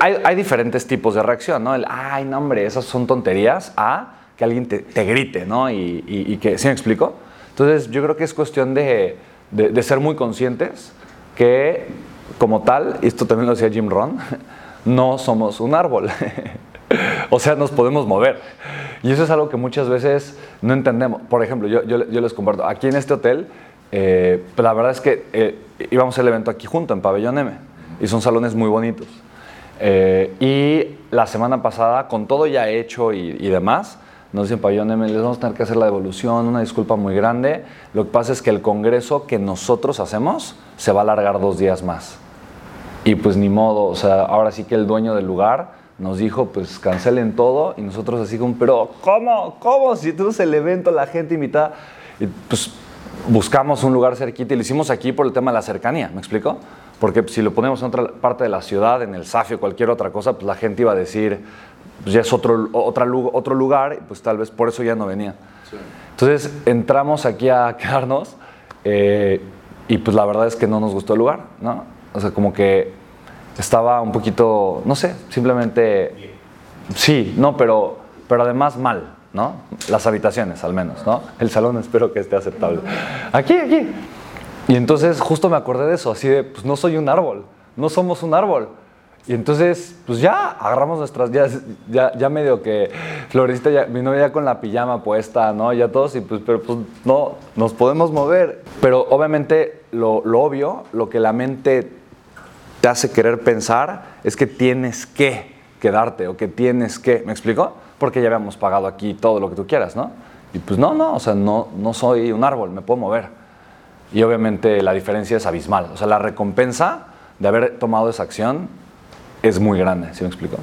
hay, diferentes tipos de reacción, ¿no? El, ay, no, hombre, esas son tonterías, a que alguien te, grite, ¿no? Y, que, ¿sí me explico? Entonces, yo creo que es cuestión de, de, ser muy conscientes que, como tal, y esto también lo decía Jim Ron, no somos un árbol. o sea, nos podemos mover. Y eso es algo que muchas veces no entendemos. Por ejemplo, yo, yo, les comparto, aquí en este hotel, eh, pues la verdad es que eh, íbamos al evento aquí junto, en Pabellón M, y son salones muy bonitos. Eh, y la semana pasada, con todo ya hecho y, demás, nos dicen Pabellón M, les vamos a tener que hacer la devolución, una disculpa muy grande. Lo que pasa es que el congreso que nosotros hacemos se va a alargar dos días más. Y pues ni modo, o sea, ahora sí que el dueño del lugar nos dijo, pues cancelen todo y nosotros así como, pero ¿cómo? ¿Cómo? Si tú el evento, la gente invitada, y pues buscamos un lugar cerquita y lo hicimos aquí por el tema de la cercanía, ¿me explico? Porque si lo ponemos en otra parte de la ciudad, en el SAFI o cualquier otra cosa, pues la gente iba a decir, pues ya es otro, otra, otro lugar, y pues tal vez por eso ya no venía. Entonces entramos aquí a quedarnos eh, y pues la verdad es que no nos gustó el lugar, ¿no? O sea, como que estaba un poquito, no sé, simplemente... Sí, no, pero, pero además mal, ¿no? Las habitaciones al menos, ¿no? El salón espero que esté aceptable. Aquí, aquí. Y entonces justo me acordé de eso, así de, pues no soy un árbol, no somos un árbol. Y entonces, pues ya agarramos nuestras, ya, ya, ya medio que Florecita, ya, novia ya con la pijama puesta, ¿no? Ya todos, y pues, pero pues no, nos podemos mover. Pero obviamente lo, lo obvio, lo que la mente te hace querer pensar es que tienes que quedarte o que tienes que, ¿me explico? Porque ya habíamos pagado aquí todo lo que tú quieras, ¿no? Y pues no, no, o sea, no, no soy un árbol, me puedo mover. Y obviamente la diferencia es abismal. O sea, la recompensa de haber tomado esa acción es muy grande, ¿sí me explico?